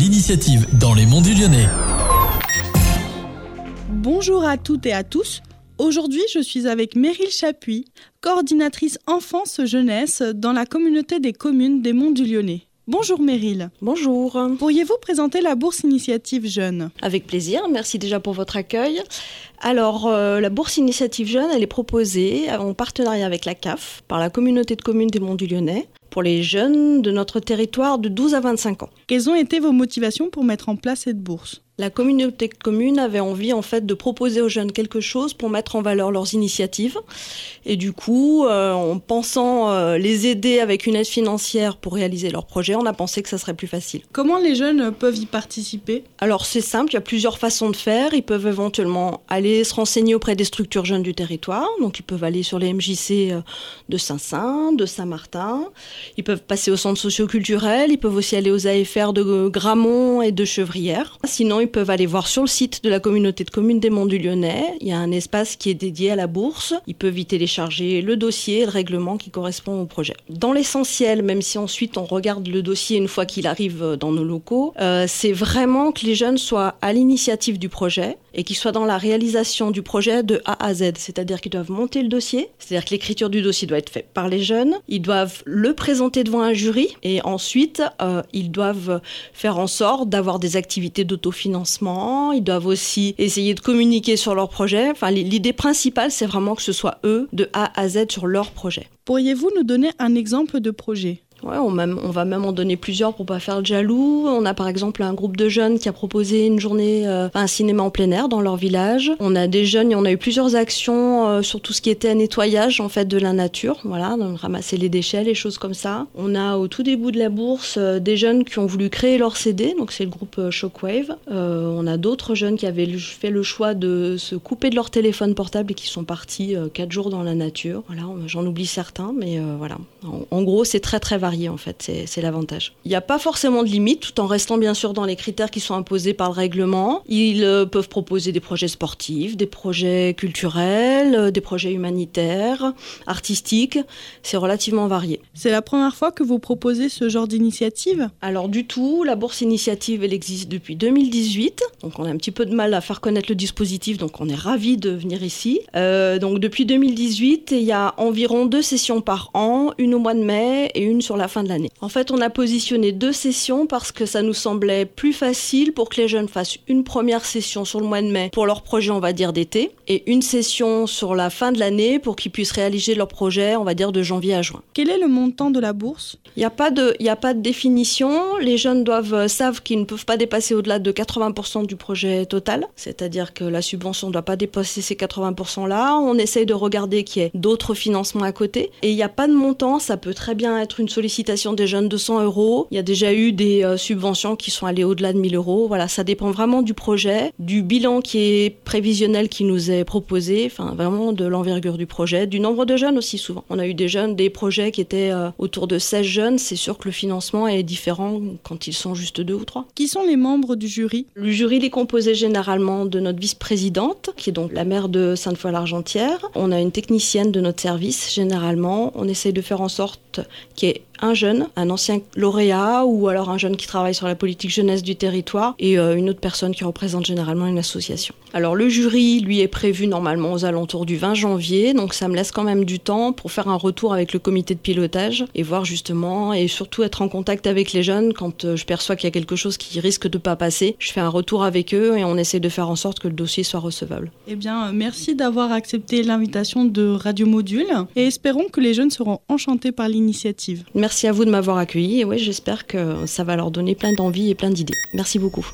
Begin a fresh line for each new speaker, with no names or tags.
initiative dans les monts du Lyonnais.
Bonjour à toutes et à tous. Aujourd'hui, je suis avec Meryl Chapuis, coordinatrice enfance-jeunesse dans la communauté des communes des Monts du Lyonnais. Bonjour Meryl.
Bonjour.
Pourriez-vous présenter la bourse Initiative Jeune
Avec plaisir, merci déjà pour votre accueil. Alors, euh, la bourse Initiative Jeune, elle est proposée en partenariat avec la CAF par la communauté de communes des Monts du Lyonnais pour les jeunes de notre territoire de 12 à 25 ans.
Quelles ont été vos motivations pour mettre en place cette bourse?
La communauté commune avait envie en fait de proposer aux jeunes quelque chose pour mettre en valeur leurs initiatives. Et du coup, euh, en pensant euh, les aider avec une aide financière pour réaliser leurs projets, on a pensé que ça serait plus facile.
Comment les jeunes peuvent y participer?
Alors c'est simple, il y a plusieurs façons de faire. Ils peuvent éventuellement aller se renseigner auprès des structures jeunes du territoire. Donc ils peuvent aller sur les MJC euh, de Saint-Saint, de Saint-Martin. Ils peuvent passer au centre socio-culturel. Ils peuvent aussi aller aux AFR de Gramont et de Chevrières. Sinon, ils peuvent aller voir sur le site de la communauté de communes des Monts du Lyonnais. Il y a un espace qui est dédié à la bourse. Ils peuvent y télécharger le dossier et le règlement qui correspond au projet. Dans l'essentiel, même si ensuite on regarde le dossier une fois qu'il arrive dans nos locaux, euh, c'est vraiment que les jeunes soient à l'initiative du projet et qu'ils soient dans la réalisation du projet de A à Z. C'est-à-dire qu'ils doivent monter le dossier, c'est-à-dire que l'écriture du dossier doit être faite par les jeunes. Ils doivent le présenter devant un jury et ensuite euh, ils doivent faire en sorte d'avoir des activités d'autofinancement ils doivent aussi essayer de communiquer sur leur projet. Enfin, l'idée principale, c'est vraiment que ce soit eux de A à Z sur leur projet.
Pourriez-vous nous donner un exemple de projet?
On, va même en donner plusieurs pour pas faire le jaloux. On a par exemple un groupe de jeunes qui a proposé une journée, euh, un cinéma en plein air dans leur village. On a des jeunes, on a eu plusieurs actions euh, sur tout ce qui était nettoyage en fait de la nature, voilà, ramasser les déchets, les choses comme ça. On a au tout début de la bourse euh, des jeunes qui ont voulu créer leur CD, donc c'est le groupe Shockwave. on a d'autres jeunes qui avaient fait le choix de se couper de leur téléphone portable et qui sont partis quatre jours dans la nature. J'en oublie certains, mais voilà. En gros, c'est très très varié en fait, c'est l'avantage. Il n'y a pas forcément de limite, tout en restant bien sûr dans les critères qui sont imposés par le règlement. Ils euh, peuvent proposer des projets sportifs, des projets culturels, euh, des projets humanitaires, artistiques. C'est relativement varié.
C'est la première fois que vous proposez ce genre d'initiative?
Alors du tout, la bourse initiative, elle existe depuis 2018. Donc on a un petit peu de mal à faire connaître le dispositif, donc on est ravis de venir ici. Euh, donc depuis 2018, il y a environ deux sessions par an, une au mois de mai et une sur la fin de l'année. En fait, on a positionné deux sessions parce que ça nous semblait plus facile pour que les jeunes fassent une première session sur le mois de mai pour leur projet, on va dire, d'été, et une session sur la fin de l'année pour qu'ils puissent réaliser leur projet, on va dire, de janvier à juin.
Quel est le montant de la bourse?
Il n'y a, pas de, a pas de définition. Les jeunes doivent euh, savent qu'ils ne peuvent pas dépasser au-delà de 80% du projet total, c'est-à-dire que la subvention ne doit pas dépasser ces 80%-là. On essaye de regarder qu'il y ait d'autres financements à côté. Et il n'y a pas de montant, ça peut très bien être une solution sollicitation des jeunes de 100 euros. Il y a déjà eu des euh, subventions qui sont allées au-delà de 1000 euros. Voilà, ça dépend vraiment du projet, du bilan qui est prévisionnel qui nous est proposé, enfin vraiment de l'envergure du projet, du nombre de jeunes aussi souvent. On a eu des jeunes, des projets qui étaient euh, autour de 16 jeunes. C'est sûr que le financement est différent quand ils sont juste deux ou trois.
Qui sont les membres du jury?
Le jury est composé généralement de notre vice-présidente, qui est donc la maire de Sainte-Foy-l'Argentière. On a une technicienne de notre service généralement. On essaye de faire en sorte qu'il y ait un jeune, un ancien lauréat ou alors un jeune qui travaille sur la politique jeunesse du territoire et euh, une autre personne qui représente généralement une association. Alors le jury, lui, est prévu normalement aux alentours du 20 janvier, donc ça me laisse quand même du temps pour faire un retour avec le comité de pilotage et voir justement et surtout être en contact avec les jeunes quand euh, je perçois qu'il y a quelque chose qui risque de pas passer. Je fais un retour avec eux et on essaie de faire en sorte que le dossier soit recevable.
Eh bien, merci d'avoir accepté l'invitation de Radio Module et espérons que les jeunes seront enchantés par l'initiative.
Merci à vous de m'avoir accueilli et j'espère que ça va leur donner plein d'envie et plein d'idées. Merci beaucoup.